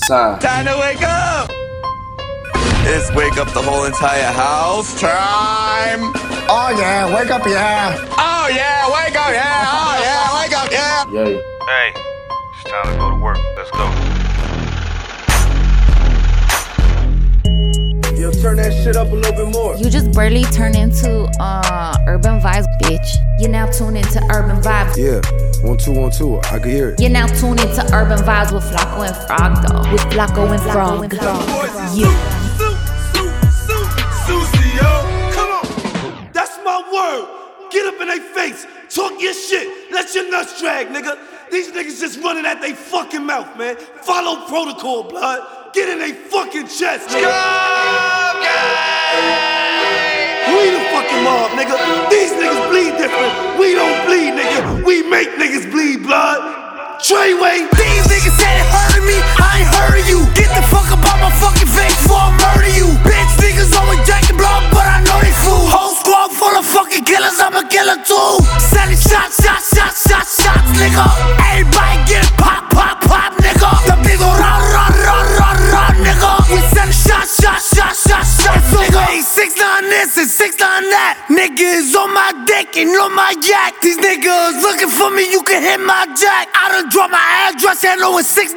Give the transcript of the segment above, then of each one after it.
time. Time to wake up! It's wake up the whole entire house time! Oh yeah, wake up, yeah. Oh yeah, wake up, yeah! Oh yeah, wake up, yeah! Yay. Hey, it's time to go to work. Let's go. Yo, turn that shit up a little bit more. You just barely turn into uh urban vibes, bitch. You now tune into urban vibes. Yeah, one, two, one, two. I can hear it. You're now tuned into urban vibes with Flacco and Frog, though. With Flacco and Frog. Yeah. Come on. That's my word. Get up in their face. Talk your shit. Let your nuts drag, nigga. These niggas just running at they fucking mouth, man. Follow protocol, blood. Get in they fucking chest, nigga. We the fucking mob, nigga. These niggas bleed different. We don't bleed, nigga. We make niggas bleed, blood. Treyway. These niggas said it hurted me, and six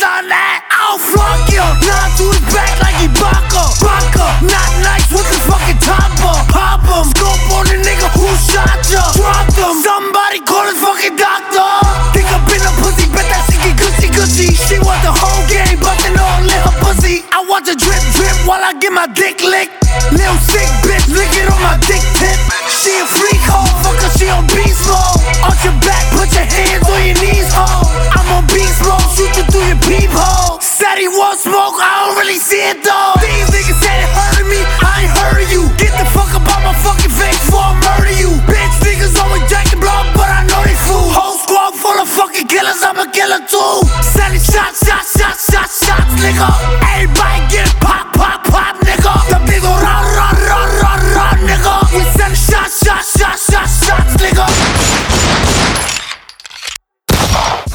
nigga. Everybody get pop, pop, pop, nigga. The ol' rah, rah, rah, rah, rah, nigga. We selling shots, shots, shots, shots, shots, nigga.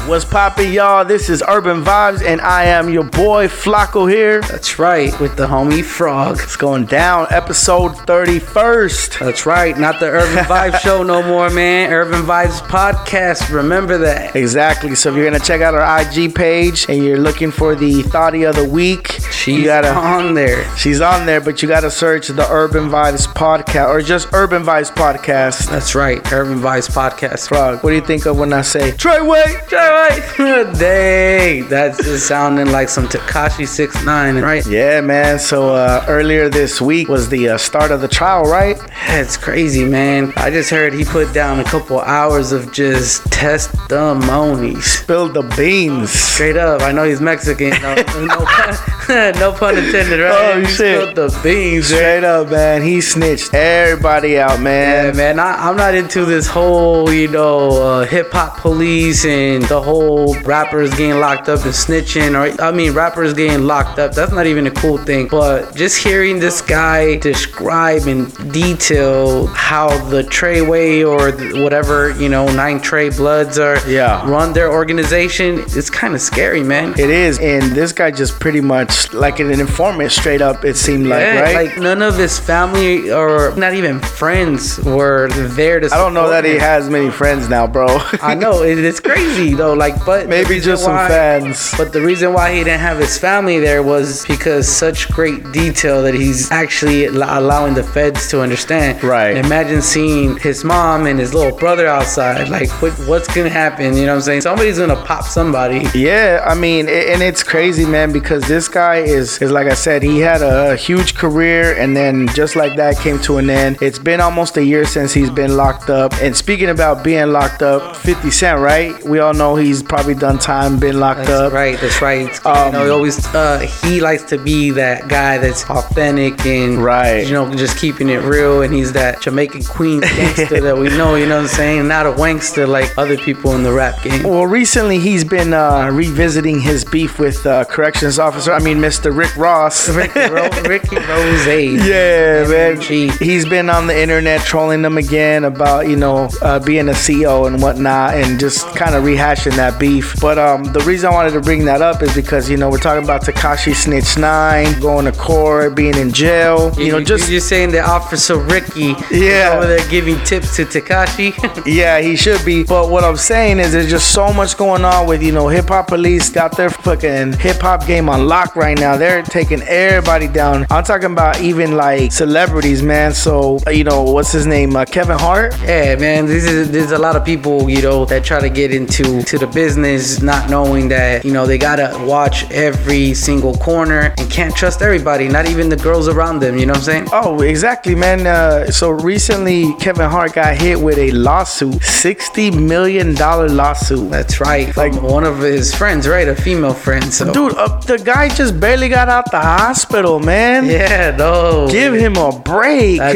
What's poppin', y'all? This is Urban Vibes, and I am your boy Flacco here. That's right, with the homie Frog. It's going down, episode 31st. That's right, not the Urban Vibes show no more, man. Urban Vibes podcast. Remember that. Exactly. So if you're gonna check out our IG page and you're looking for the thoughty of the week, She's you gotta on there. She's on there, but you gotta search the Urban Vibes podcast or just Urban Vibes podcast. That's right, Urban Vibes podcast. Frog, what do you think of when I say Treyway? Treyway. Dang, that's just sounding like some Tekashi Six Nine, right? Yeah, man. So uh, earlier this week was the uh, start of the trial, right? It's crazy, man. I just heard he put down a couple hours of just testimonies. Spilled the beans. Straight up. I know he's Mexican. No, no, pun, no pun intended, right? Oh, he shit. spilled the beans. Straight up, man. He snitched everybody out, man. Yeah, man. I, I'm not into this whole, you know, uh, hip hop police and the whole rappers getting locked up and snitching, or I mean, rappers getting locked up. That's not even a cool thing. But just hearing this guy describe in detail how the Treyway or whatever, you know, Nine Trey Bloods are Yeah. run their organization, it's kind of scary, man. It is, and this guy just pretty much like an informant, straight up. It seemed like, Yeah, right? Like none of his family or not even friends were there to. I don't know that he has many friends now, bro. I know it's crazy though. Like, but Maybe just some why- fans. But the reason why he didn't have his family there was because such great detail that he's actually allowing the feds to understand. Right. Imagine seeing his mom and his little brother outside. Like, what, what's gonna happen? You know what I'm saying? Somebody's gonna pop somebody. Yeah, I mean, and it's crazy, man, because this guy is, is like I said, he had a huge career, and then just like that came to an end. It's been almost a year since he's been locked up. And speaking about being locked up, 50 Cent, right? We all know he's probably done time, been locked That's up. right. That's right. Um, you know, he always uh, he likes to be that guy that's authentic and Right. You know, just keeping it real. And he's that Jamaican Queen gangster that we know. You know what I'm saying? Not a wankster like other people in the rap game. Well, recently he's been uh, revisiting his beef with uh, corrections officer. I mean, Mr. Rick Ross. Ricky, Ro- Ricky Rose. Yeah, man. He's been on the internet trolling them again about you know uh, being a CEO and whatnot, and just kind of rehashing that beef. But um, the reason I wanted to bring that up is because you know we're talking about Tekashi Snitch Nine going to court, being in jail. You know, just you're saying that Officer Ricky Yeah. over there giving tips to Tekashi. Yeah, he should be. But what I'm saying is, there's just so much going on with you know hip hop police got their fucking hip hop game on lock right now. They're taking everybody down. I'm talking about even like celebrities, man. So uh, you know what's his name? Uh, Kevin Hart. Yeah, man, this is there's a lot of people, you know, that try to get into to the business not knowing that, you know, they gotta watch every single corner and can't trust everybody, not even the girls around them, you know what I'm saying? Oh, exactly, man. Uh, so recently, Kevin Hart got hit with a lawsuit, sixty million dollar lawsuit. That's right. Like- one of his friends, right? A female friend. So Dude, uh, the guy just barely got out the hospital, man. Yeah, no. Give him a break.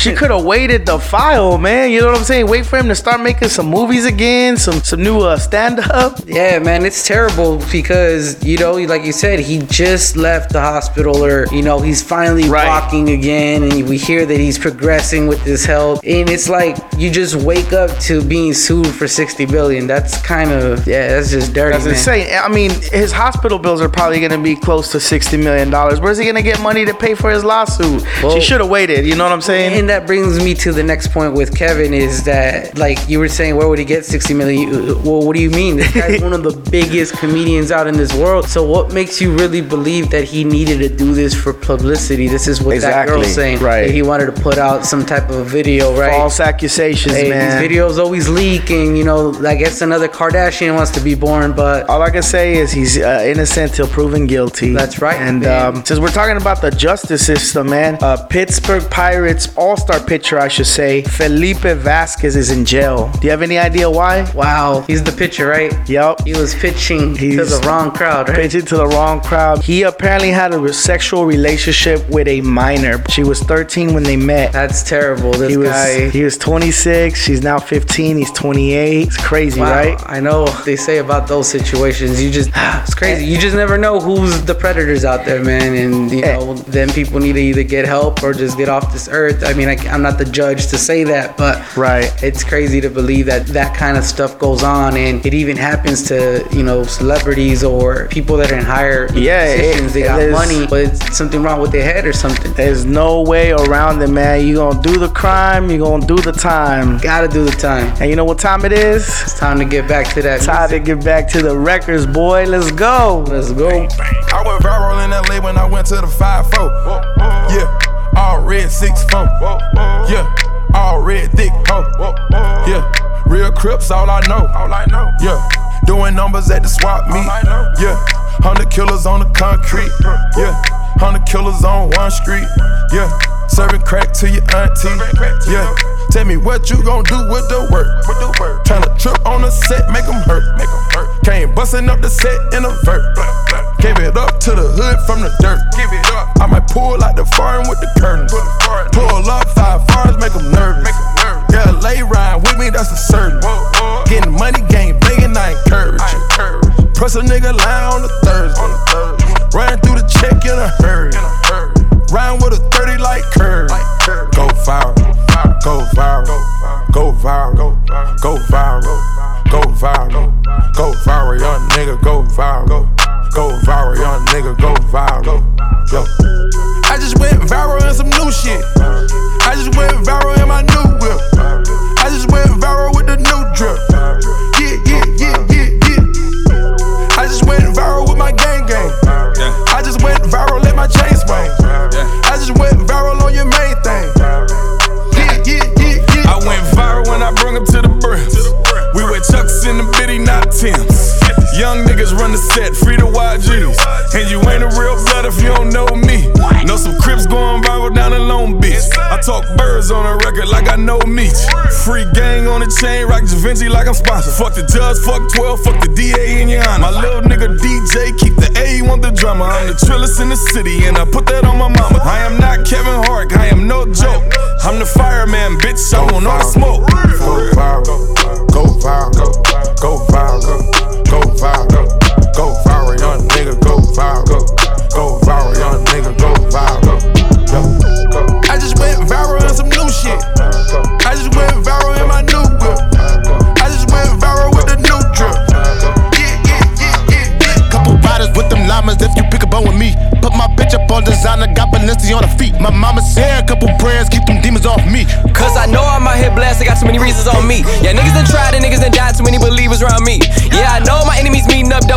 She could have waited the file, man. You know what I'm saying? Wait for him to start making some movies again, some some new uh, stand up. Yeah, man, it's terrible because you know, like you said, he just left the hospital, or you know, he's finally Right. walking again, and we hear that he's progressing with his health, and it's like you just wake up to being sued for sixty billion. That's kind of yeah, that's just dirty. That's man. insane. I mean, his hospital bills are probably gonna be close to sixty million dollars. Where's he gonna get money to pay for his lawsuit? Well- she should have waited. You know what I'm saying? And that brings me to the next point with Kevin is that, like you were saying, where would he get 60 million? Well, what do you mean? This guy's one of the biggest comedians out in this world. So, what makes you really believe that he needed to do this for publicity? This is what that Exactly, girl's saying. right. That he wanted to put out some type of video, right? False accusations, Hey, man. these videos always leak, and you know, I guess another Kardashian wants to be born, but All I can say is he's uh, innocent till proven guilty. That's right, And um, since we're talking about the justice system, man, uh, Pittsburgh Pirates All-Star pitcher, I should say, Felipe Vasquez is in jail. Do you have any idea why? wow, he's the pitcher, right? Yup. He was pitching to He's- the wrong crowd, right? Pitching to the wrong crowd. He apparently had a sexual relationship with a minor. She was 13 when they met. That's terrible. This He was guy. he was 26. She's now 15. He's 28. It's crazy, Wow, right? I know they say about those situations. You just, it's crazy. You just never know who's the predators out there, man. And you Eh. know, then people need to either get help or just get off this earth. I mean, I, I'm not the judge to say that, but Right. it's crazy to believe that that kind of stuff goes on, and it even happens to you know celebrities or people that are in higher Yeah, it- positions. they got money, but it's something wrong with their head or something. There's no way around it, man. You gonna do the crime, you gonna do the time. Gotta do the time. And you know what time it is? It's time to get back to that. Time to get back to the records, boy. Let's go. Let's go. I went viral in LA when I went to the 5-4. Yeah, all red 6-4. Yeah, all red thick hoe. Yeah, real crips, all I know. All I know. Yeah, doing numbers at the swap meet. Yeah, 100 killers on the concrete. Yeah, 100 killers on one street. Yeah, serving crack to your auntie. Yeah, tell me what you gon' do with the work. With the work. Tryna trip on the set, make 'em hurt. Make 'em hurt. Came busting up the set in a vert. Gave it up to the hood from the dirt. Give it up. I might pull out the foreign with the curtains. Pull up five foreigns, make them nervous. Yeah, lay ride with me, that's a certain. Getting money, game big, and I encourage it. Press a nigga line on the Thursday. Run through the check in a hurry. Round with a 30 like curve. Go viral. Go viral. Go viral. Go viral. Go viral. Go viral, young nigga. Go viral. Go viral, young nigga. Go viral. Yo. I just went viral in some new shit. I just went viral in my new whip. I just went viral with the new drip. Yeah, yeah, yeah, yeah, yeah. I just went viral with my gang gang. I just went viral, let my chain swing. I just went viral on your main thing. Yeah, yeah, yeah, yeah. I went viral when I brung him to the brims. We wear chucks in the bitty, not Tims. Young niggas run the set, free the YGs. And you ain't a real blood if you don't know me. Know some crips going viral down in Long Beach. I talk birds on a record like I know Meech. Free gang on the chain, rock Da Vinci like I'm sponsored. Fuck the judge, fuck 12, fuck the DA in your honor. My little nigga DJ, keep the A, want the drummer. I'm the trillest in the city, and I put that on my mama. I am not Kevin Hart, I am no joke. I'm the fireman, bitch, I want all the smoke. Go viral, go viral, go viral, go viral, viral. Go viral, young nigga, go viral. Go, go viral, young nigga, go viral. Go, go. I just went viral on some new shit. I just went viral in my new Bitch up on designer, got Balenci on her feet. My mama said a couple prayers, keep them demons off me. Cause I know I'm out here I got too many reasons on me. Yeah, niggas done tried and niggas done died, too many believers around me. Yeah, I know my enemies meeting up,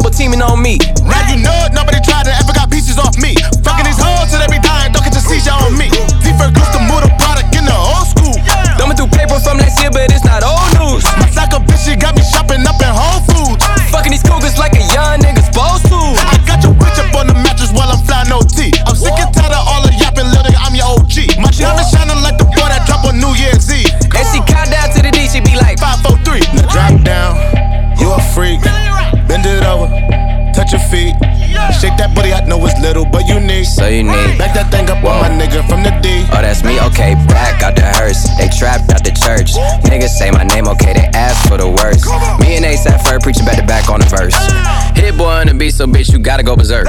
gotta go berserk.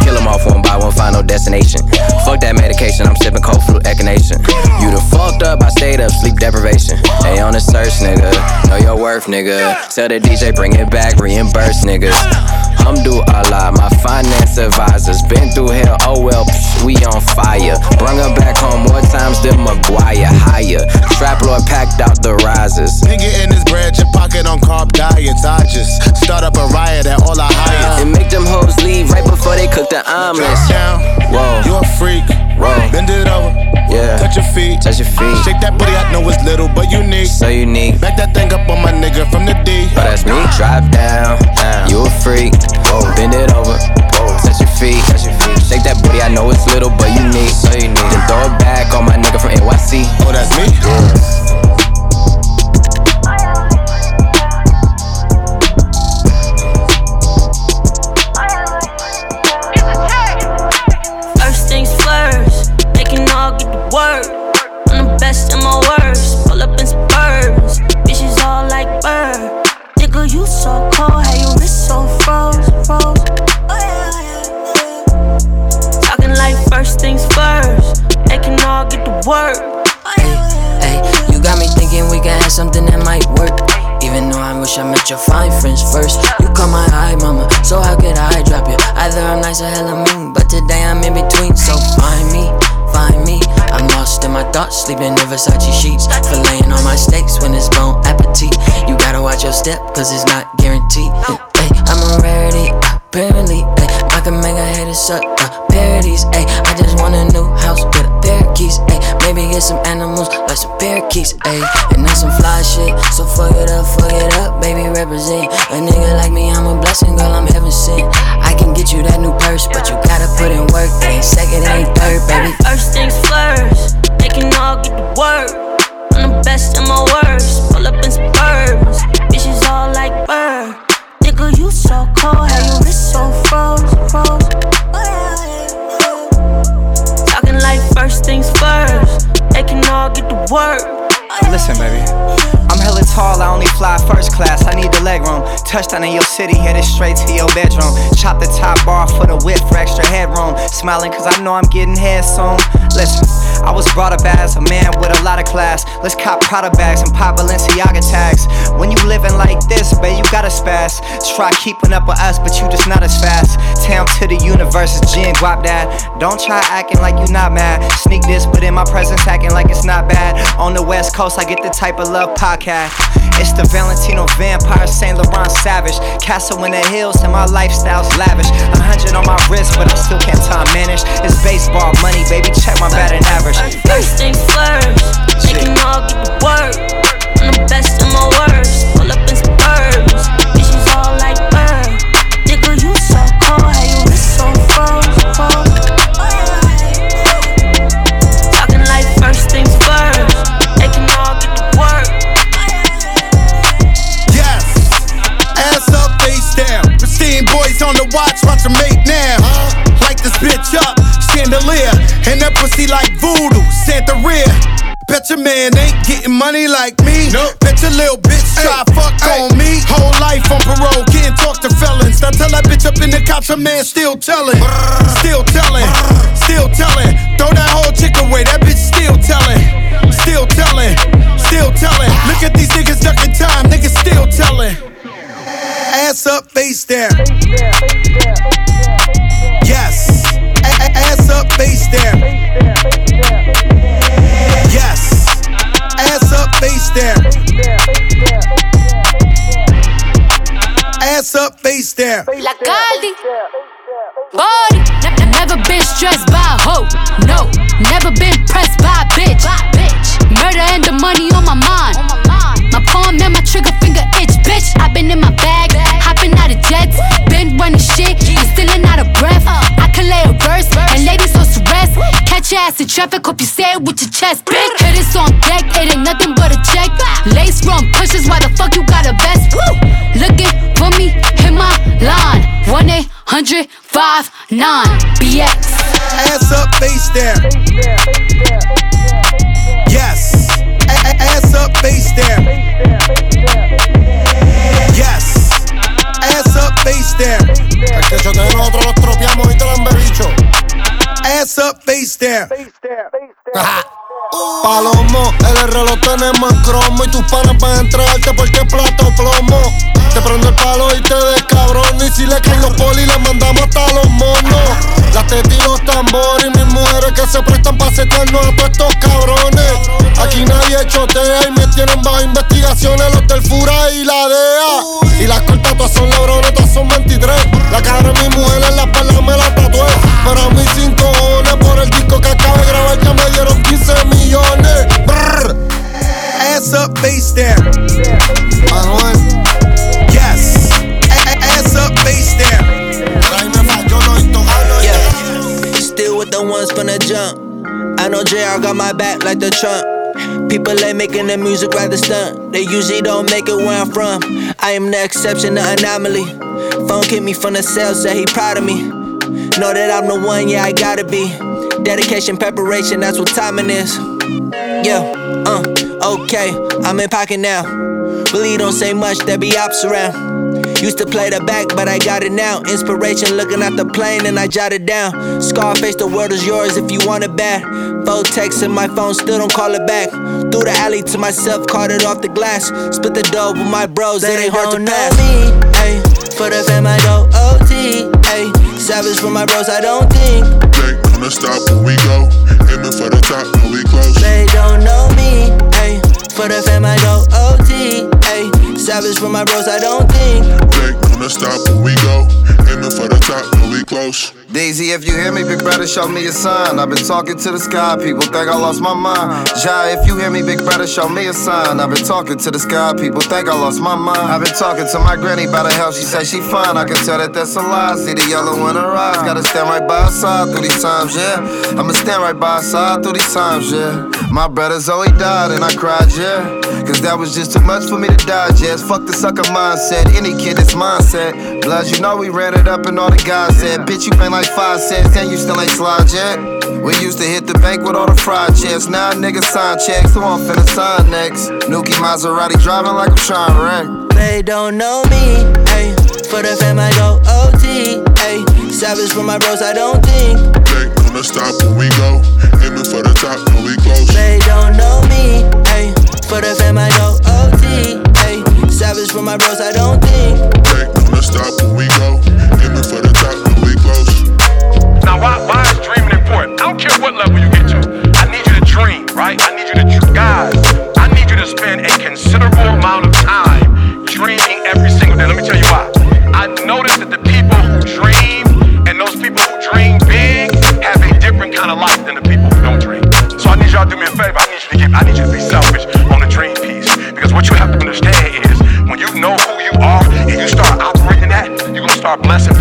Kill them off one by one, find no destination. Fuck that medication, I'm sipping cold flu echinacea. You done fucked up, I stayed up, sleep deprivation. They on the search, nigga. Know your worth, nigga. Tell the DJ, bring it back, reimburse, niggas. I'm do Allah, my finance advisors. Been through hell, oh well, psh, we on fire. Bring her back home more times than Maguire. Higher. Trap Lord packed out the risers. Nigga in his bread, your pocket on carb diets. I just start up a riot at all I cook the omelets. Down, Whoa, you a freak. whoa, Bend it over, yeah. touch your feet. Touch your feet. Shake that booty, I know it's little, but unique. So unique. Back that thing up on my nigga from the D. Oh, that's me. Drop down. down. You a freak. Whoa. Bend it over. Whoa. Touch your feet. Touch your feet. Shake that booty. I know it's little, but unique. So unique. Then throw it back on my nigga from NYC. Oh, that's me? First first things first, they can all get the word. Hey, you got me thinking we can have something that might work. Even though I wish I met your fine friends first. You caught my eye, mama, so how could I drop you? Either I'm nice or hella mean, but today I'm in between. So find me, find me. I'm lost in my thoughts, sleeping in Versace sheets. Filleting on my steaks when it's bon appetit. You gotta watch your step, cause it's not guaranteed. Hey, I'm a rarity, apparently. Hey, I can make a hater suck uh, parodies. Hey, I just want a new house with a pair of keys. Hey, maybe get some animals like some parakeets. Hey, and that's some fly shit. So fuck it up, fuck it up, baby, represent. A nigga like me, I'm a blessing, girl, I'm heaven sent. I can get you that new purse, but you gotta put in work. Ain't second, ain't third, baby. First things first, they can all get the word. I'm the best in my worst. Pull up in spurs, bitches all like bird. Nigga, you so cold, how your wrist so froze, froze. Listen, baby. I'm hella tall, I only fly first class. I need the leg room. Touchdown in your city, headed straight to your bedroom. Chop the top bar for the whip for extra headroom. Smiling cause I know I'm getting head soon. Listen, I was brought up as a man with a lot of class. Let's cop Prada bags and pop Balenciaga tags. When you living like this, babe, you gotta spaz. Try keeping up with us, but you just not as fast. Town to the universe is G and Guap Dad. Don't try acting like you not mad. Sneak this, but in my presence acting like it's not bad. On the west coast, I get the type of love podcast. It's the Valentino vampire, Saint Laurent savage. Castle in the hills, and my lifestyle's lavish. A hundred on my wrist, but I still can't time manage. It's baseball money, baby. Check my batting average. First things first, they can all get the word. I'm the best in my worst. Pull up in spurs, bitches all like your man ain't getting money like me. Nope. Bet your little bitch try ay, fuck ay. on me. Whole life on parole, can't talk to felons. Now tell that bitch up in the cops, a man still telling. Still telling, still telling. Throw that whole chick away, that bitch still telling. Still telling, still telling. Look at these niggas ducking time, niggas still telling. Ass up, face down. Yes. A ass up, face down face down. Ass up, face down. La Caldi. Body. Ne- never been stressed by a hoe. No. Never been pressed by a bitch. Murder and the money on my mind. My palm and my trigger finger itch, bitch. i been in my bag, hopping out of jets. Been running shit, and still out of breath. I can lay a verse, and ladies so rest. Catch your ass in traffic, hope you say it with your chest, bitch. 1 800 59 BX. Ass up, face down. Yes. A- ass up, face down. Yes. Ass up, face down. Es que yo te nosotros los tropeamos y te lo han bebicho. Ass up, face down. Palomo, el reloj tenemos en cromo y tus panas van a entrarte porque plato plomo. Te prendo el palo y te descabrón y si le caen los polis le mandamos hasta los monos. Las tetas los tambores y mis mujeres que se prestan para setearnos a todos estos cabrones. Aquí nadie chotea y me tienen bajo investigaciones los del y la DEA. Y las cortas todas son lebrones, todas son 23. La cara de mi mujer en la espalda me la tatué. Pero a mí sin cojones face down. Manuel. Yes. A- a- ass up, face down. Yeah. Still with the ones from the jump. I know JR got my back like the trunk. People ain't making their music rather stunt. They usually don't make it where I'm from. I am the exception, the anomaly. Phone hit me from the cell, said he proud of me. Know that I'm the one, yeah, I gotta be. Dedication, preparation, that's what timing is. Yeah, uh, okay, I'm in pocket now. Really don't say much, there be ops around. Used to play the back, but I got it now. Inspiration looking at the plane and I jot it down. Scarface, the world is yours if you want it bad. Phone text and my phone still don't call it back. Through the alley to myself, caught it off the glass. Split the dough with my bros, it ain't hard to pass. Me, ay, for the fam, I go OT. Ay, savage for my bros, I don't think. They gonna stop when we go. Aiming for the top when we close. They don't know me. For the fam, I go OT. Ay, savage for my bros, I don't think. They gonna stop when we go. Aiming for the top we close. Daisy, if you hear me, big brother, show me a sign. I've been talking to the sky, people think I lost my mind. Ja, if you hear me, big brother, show me a sign. I've been talking to the sky, people think I lost my mind. I've been talking to my granny about her health, she said she fine. I can tell that that's a lie. See the yellow in her eyes, gotta stand right by her side through these times, yeah. I'ma stand right by her side through these times, yeah. My brother Zoe died and I cried, yeah. Cause that was just too much for me to digest. Fuck the sucker mindset, any kid that's mindset. Blood, you know we ran it and all the guys said, bitch, you been like five cents, and you still ain't slide yet. We used to hit the bank with all the fried checks. Now niggas sign checks, so I'm finna sign next. Nuki Maserati driving like I'm trying to wreck. They don't know me. Ay, for the fam, I go OT. Ay, savage for my bros, I don't think. They gonna stop when we go. Aiming for the top when we close. They don't know me. Ay, for the fam, I go OT. Ay, savage for my bros, I don't think. They gonna stop when we go. For the top we close. Now, why, why is dreaming important? I don't care what level you get to. I need you to dream, right? I need you to, guys, I need you to spend a considerable amount of time dreaming every single day. Let me tell you why. I noticed that the people who dream and those people who dream big have a different kind of life than the people who don't dream. So I need y'all to do me a favor. I need you to get, I need you to be selfish on the dream piece. Because what you have to understand is when you know who you are and you start operating that, you're gonna start blessing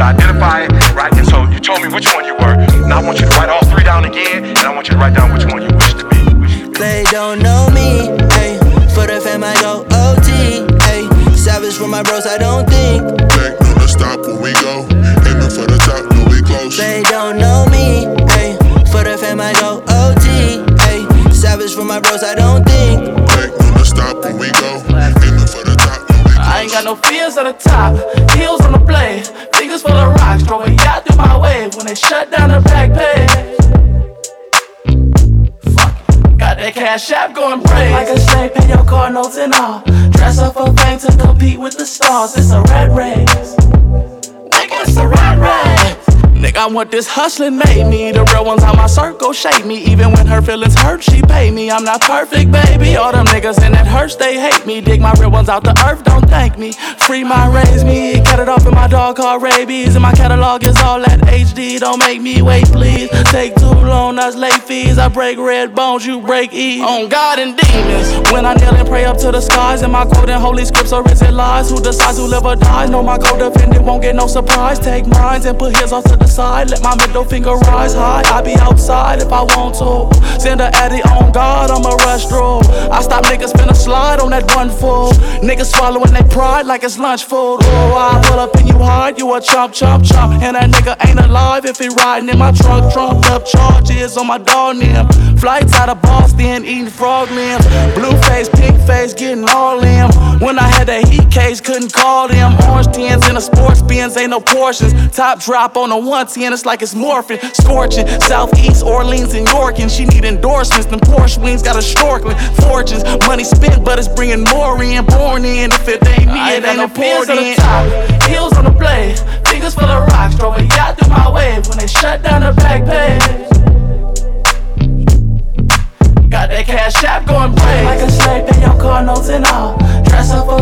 to identify it, right? And so you told me which one you were. Now I want you to write all three down again, and I want you to write down which one you wish to be. They don't know me. Ay, for the fam, I go OT. Ay, savage for my bros, I don't think. They gonna stop when we go. Aiming for the top when we close. They don't know me. Ay, for the fam, I go OT. Ay, savage for my bros, I don't think. They gonna stop when we go. Aiming for the I ain't got no fears at the top, heels on the blade, fingers full of rocks, throw a yacht through my way when they shut down the back page. Fuck, got that cash app going brave. Like a slave, pay your car notes and all. Dress up for fame to compete with the stars. It's a red race. Nigga, it's a red race. Nigga, I want this hustling made me. The real ones on my circle shape me. Even when her feelings hurt, she pay me. I'm not perfect, baby. All them niggas in that hurts, they hate me. Dig my real ones out the earth, don't thank me. Free my raise me. Cut it off in my dog called rabies. And my catalog is all that HD. Don't make me wait, please. Take too long, that's late fees. I break red bones, you break E. On God and demons. When I kneel and pray up to the skies. And my quote in holy scripts or is it lies? Who decides who live or dies? Know my co-defendant won't get no surprise. Take mines and put his off to the side. Let my middle finger rise high. I be outside if I want to. Send a addy on God, I'ma rush through. I stop niggas finna slide on that one fool. Niggas swallowing their pride like it's lunch food. Oh, I pull up in you hard, you a chump, chump, chump. And that nigga ain't alive if he riding in my trunk. Trumped up charges on my dog name. Flights out of Boston, eating frog limbs. Blue face, pink face, getting all in. When I had that heat case, couldn't call them. Orange tins in the sports bins, ain't no portions. Top drop on the 110, it's like it's morphing. Scorching, Southeast Orleans and York. And she need endorsements. Them Porsche wings got a snorkeling. Fortunes, money spent, but it's bringing more in. Born in, if it ain't me, I it ain't got no pins important. on the top, heels on the blade, fingers full of rocks, drove a yacht through my wave when they shut down the back page. Got that cash app going brave. Like a slave, pay your car notes and all. Dress up for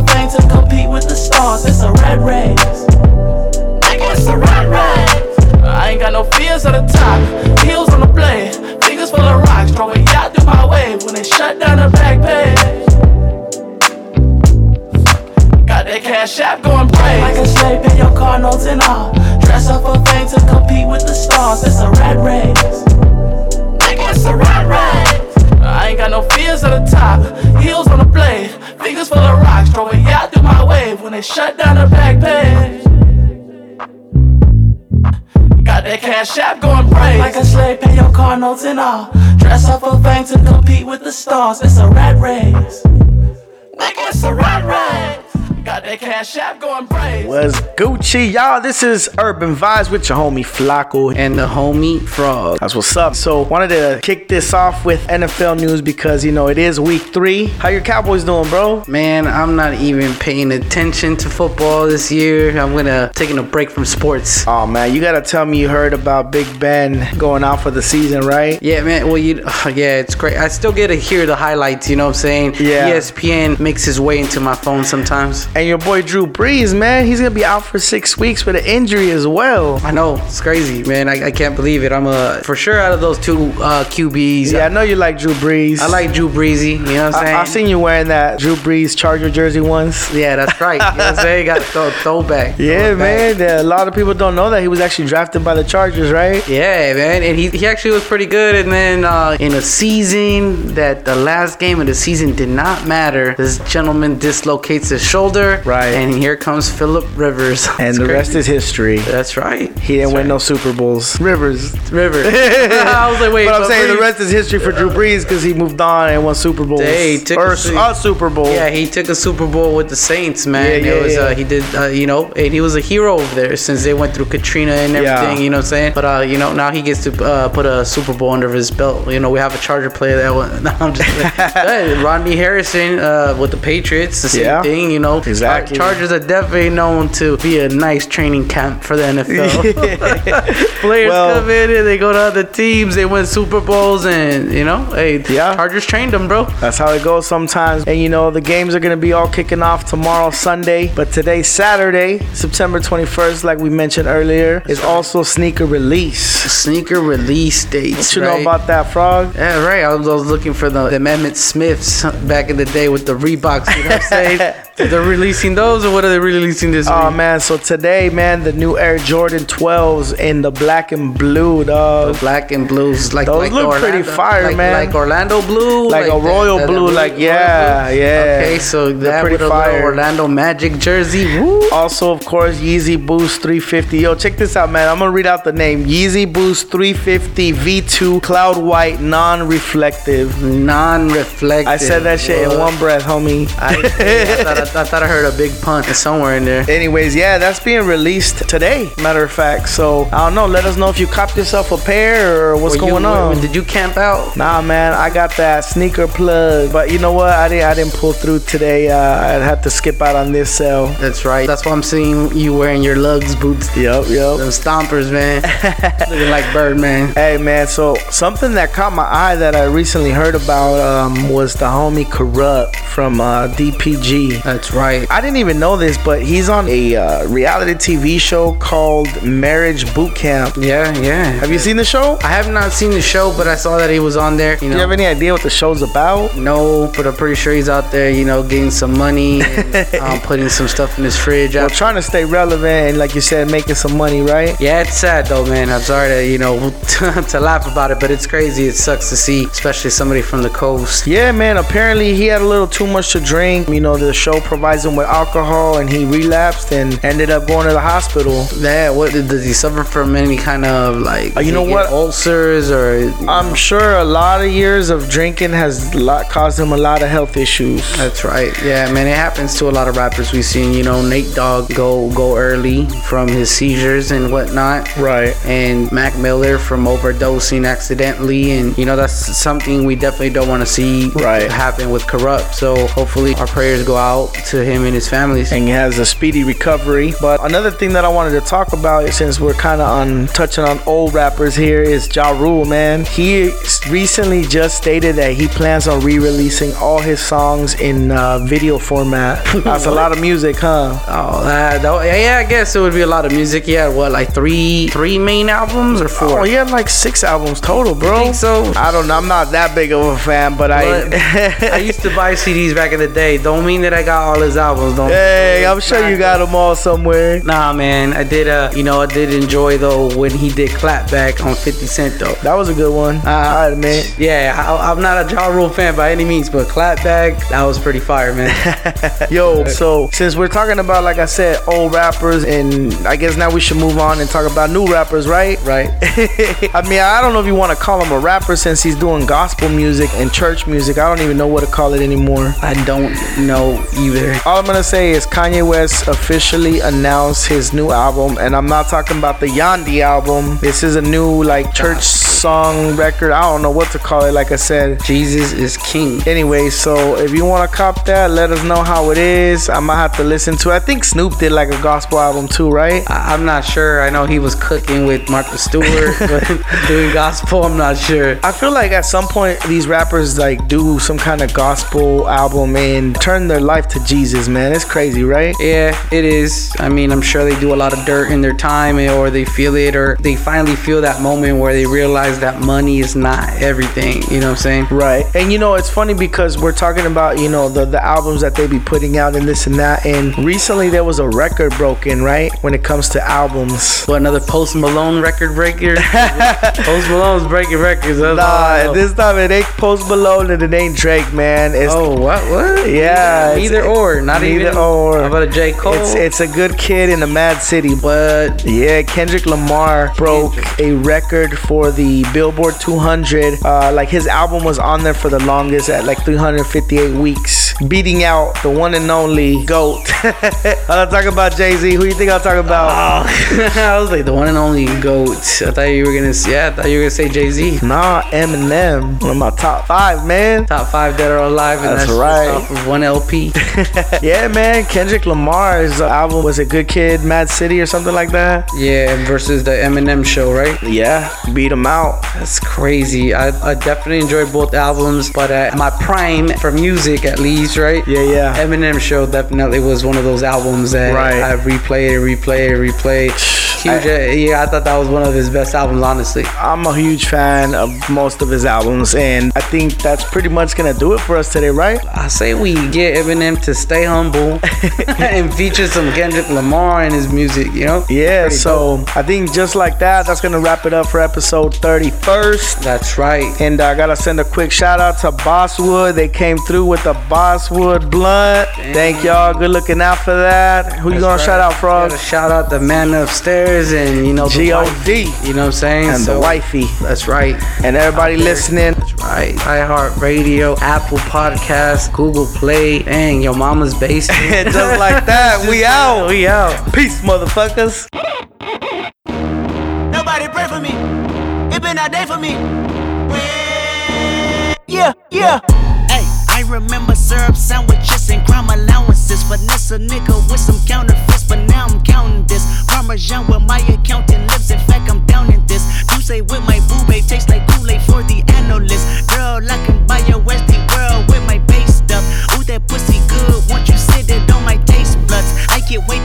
notes and all. Dress up for fame to compete with the stars. It's a rat race. Nigga, it's a rat race. That cash app going brave. Was Gucci, y'all? This is Urban Vibes with your homie Flacco and the homie Frog. That's what's up. So wanted to kick this off with NFL news because you know it is week three. How your Cowboys doing, bro? Man, I'm not even paying attention to football this year. I'm gonna taking a break from sports. Oh man, you gotta tell me you heard about Big Ben going out for the season, right? Yeah, man. Well, you yeah, it's great. I still get to hear the highlights. You know what I'm saying? Yeah. ESPN makes his way into my phone sometimes. And your boy Drew Brees, man, he's gonna be out for six weeks with an injury as well. I know it's crazy, man. I, I can't believe it. I'm a for sure out of those two uh, QBs. Yeah, I know you like Drew Brees. I like Drew Breezy. You know what I'm saying? I, I seen you wearing that Drew Brees Charger jersey once. Yeah, that's right. You know what I'm saying? Got throw, throwback. Yeah, Throwback. man. A lot of people don't know that he was actually drafted by the Chargers, right? Yeah, man, and he, he actually was pretty good. And then uh, in a season that the last game of the season did not matter, this gentleman dislocates his shoulder. Right. And here comes Philip Rivers. And the rest is history. That's right. He didn't win no Super Bowls. Rivers. Rivers. I was like, wait, but I'm saying the rest is history for Drew Brees because he moved on and won Super Bowls. Hey, he took or a a, Super Bowl. Yeah, he took a Super Bowl with the Saints, man. Yeah, yeah, it was yeah. uh, he did uh, you know, and he was a hero over there since they went through Katrina and Yeah. everything, you know what I'm saying? But uh, you know, now he gets to uh, put a Super Bowl under his belt. You know, we have a Charger player that went no, I'm just Hey, Rodney Harrison uh, with the Patriots, the same Yeah. thing, you know. Exactly. Char- Chargers are definitely known to be a nice training camp for the NFL. Players Well- come in and they go to other teams, they win Super Bowls and you know, hey, Yeah. Chargers trained them, bro. That's how it goes sometimes. And you know, the games are going to be all kicking off tomorrow, Sunday. But today, Saturday, September 21st, like we mentioned earlier, is also sneaker release. Sneaker release dates. What you right? know about that, Frog? Yeah, right. I was, I was looking for the, the Amendment Smiths back in the day with the Reeboks. You know what I'm saying? They're releasing those, or what are they releasing this Oh week? man, so today, man, the new Air Jordan 12s in the black and blue, dog. The black and blues, like Those like look Orlando, pretty fire, like, man. Like Orlando blue, Like a that- royal that- that blue, like, royal yeah, blue? yeah. Okay, so They're that pretty with a little fire. Orlando Magic jersey. Woo. Also, of course, Yeezy Boost 350. Yo, check this out, man. I'm gonna read out the name. Yeezy Boost 350 V2 Cloud White Non-Reflective. Non-reflective. I said that shit in one breath, homie. I, I, thought, I, I thought I heard a big pun somewhere in there. Anyways, yeah, that's being released today. Matter of fact. So I don't know. Let us know if you copped yourself a pair or what's Were you- going on. Did you camp out? Nah, man, I got that sneaker plug, but you know what? I didn't. I didn't pull through today. Uh, I had to skip out on this sale. That's right. That's why I'm seeing you wearing your lugs boots. Yep, yep. Them stompers, man. Looking like Birdman. Hey man, so something that caught my eye that I recently heard about um, was the homie Kurupt from uh, DPG. That's right. I didn't even know this, but he's on a uh, reality TV show called Marriage Boot Camp. Yeah, yeah. Have you seen the show? I have not seen the show, but I saw that he was on there. You Do you have any idea what the show's about? no, but I'm pretty sure he's out there, you know, getting some money, and, um, putting some stuff in his fridge. Well, after- trying to stay relevant and, like you said, making some money, right? Yeah, it's sad though, man. I'm sorry to you know to laugh about it, but it's crazy. It sucks to see, especially somebody from the coast. Yeah, man. Apparently, he had a little too much to drink. You know, the show provides him with alcohol, and he relapsed and ended up going to the hospital. Yeah, what does he suffer from? Any kind of like? Uh, you know did he get what? Ulcers or? I'm sure a lot of years of drinking has lot, caused him a lot of health issues. That's right. Yeah, man, it happens to a lot of rappers we've seen. You know, Nate Dogg go go early from his seizures and whatnot. Right. And Mac Miller from overdosing accidentally, and you know that's something we definitely don't want to see Right. happen with Kurupt. So hopefully our prayers go out to him and his families. and he has a speedy recovery. But another thing that I wanted to talk about, since we're kind of on touching on old rappers here, is Ja Rule, man. He recently just stated that he plans on re-releasing all his songs in uh, video format. That's a lot of music, huh? Oh, that, that- yeah, I guess it would be a lot of music. He had what, like three three main albums or four? Oh, he had like six albums total, bro. think so? I don't know. I'm not that big of a fan, but But I. I used to buy CDs back in the day. Don't mean that I got all his albums. Don't. hey, I'm sure you got them all somewhere. Nah, man. I did. Uh, you know, I did enjoy though when he did Clapback on 50 Cent though. That was a good one. I admit. Yeah, I, I'm not a Ja Rule fan by any means, but Clapback that was pretty fire, man. Yo, so since we're talking about, like I said, old rappers, and I guess now we should move on and talk about new rappers, right? Right. I mean, I don't know if you want to call him a rapper since he's doing gospel music and church music. I don't even know what to call it anymore. I don't know either. All I'm gonna say is Kanye West officially announced his new album, and I'm not talking about the Yandhi album. This is a new like church song record. I don't know what to call it. Like I said, Jesus is king. Anyway, so if you want to cop that, let us know how it is. I might have to listen to. it. I think Snoop did like a gospel album too, right? I, I'm not sure. I know he was cooking with Martha Stewart, but doing gospel, I'm not sure. I feel like at some point these rappers like do some kind of gospel album and turn their life to Jesus, man. It's crazy, right? Yeah, it is. I mean, I'm sure they do a lot of dirt in their time, or they feel it, or they finally feel that moment where they realize that money is not everything. You know what I'm saying? Right. And you know, it's funny because we're talking about, you know, the, the albums that they be putting out and this and that. And recently there was a record broken, right? When it comes to albums. What another Post Malone record breaker? Post Malone's breaking records. That's Nah, this time it ain't Post Malone and it ain't Drake, man. It's Oh, what? What? Yeah, Neither or. Not neither even. or. How about a J. Cole? It's it's a good kid in a mad city, but yeah, Kendrick Lamar broke a record for the Billboard 200. Uh, like his album was on there for the longest at like 358 weeks, beating out the one and only GOAT. I'm talking about Jay Z. Who you think I'm talking about? Oh. I was like the one and only goat. I thought you were gonna. say- Yeah, I thought you were gonna say Jay Z. Nah, Eminem, one of my top five, man. Top five dead or alive, and That's that's, right. one LP. yeah, man. Kendrick Lamar's album was a Good Kid, Mad City, or something like that. yeah, versus the Eminem show, right? Yeah, beat him out. That's crazy. I, I definitely enjoyed both albums, but at my prime for music, at least, right? Yeah, yeah. Eminem show definitely was one of those albums that Right. I replayed, replayed, replayed. Huge. uh, yeah, I thought that was one of his best albums, honestly. I'm a huge fan of most of his albums, and I think that's pretty much gonna do it for us today, right? I say we get Eminem to stay humble and feature some Kendrick Lamar in his music, you know? Yeah, so I think just like that, that's gonna wrap it up for episode 31st. That's right. And I gotta send a quick shout out to Bosswood. They came through with the Bosswood blunt. Thank y'all. Good looking out for that. Who you gonna right. shout out, Frog? Gotta shout out the man upstairs and you know the G.O.D. wife, You know what I'm saying? And the wifey. That's right. And everybody listening. That's right. iHeartRadio, Apple Podcast, Google Play, dang, your mama's basement. Just like that, we out. We out. Peace, motherfuckers. Nobody pray for me. A day for me. Yeah, yeah. Hey, I remember syrup sandwiches and crime allowances. Finesse a nigga with some counterfeits, but now I'm counting this. Parmesan with my accountant lips. In fact, I'm down in this. You say with my boo babe tastes like Kool-Aid for the analyst. Girl, I can buy your Westie world with my base stuff. Ooh, that pussy good. Once you sit it on my taste buds, I get way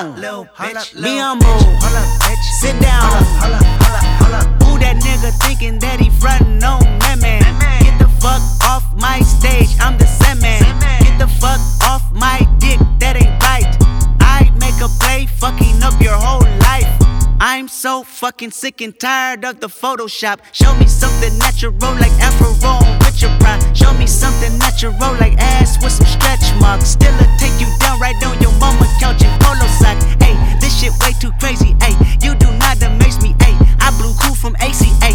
Sit down. Be humble. Sit down. Fucking sick and tired of the Photoshop. Show me something natural like Afro on Richard. Show me something natural like ass with some stretch marks. Still a take you down right on your mama couch in polo socks. Hey, this shit way too crazy. Hey, you do not amaze me. Hey, I blew cool from ACA.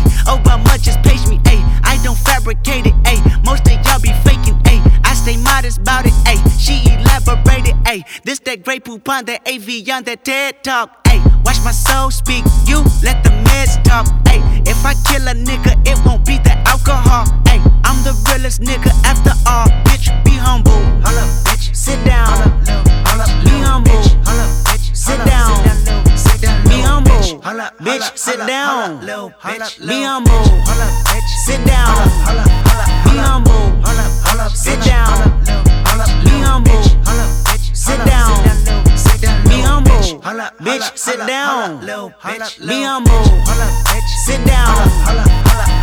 This that poop on that AV on that TED talk. Hey, watch my soul speak. You let the meds talk. Hey, if I kill a nigga, it won't be the alcohol. Hey, I'm the realest nigga after all. Bitch, be humble. Hold up, bitch. Sit down. Hold up, hold up, Be humble. Hullo, bitch. Sit down. Be humble. Holla, bitch, sit down. Be humble. Hullo, bitch. Sit down. Be humble. Sit down. Be humble. Sit down. Be humble. Bitch, sit down. Be humble. Bitch. Sit down.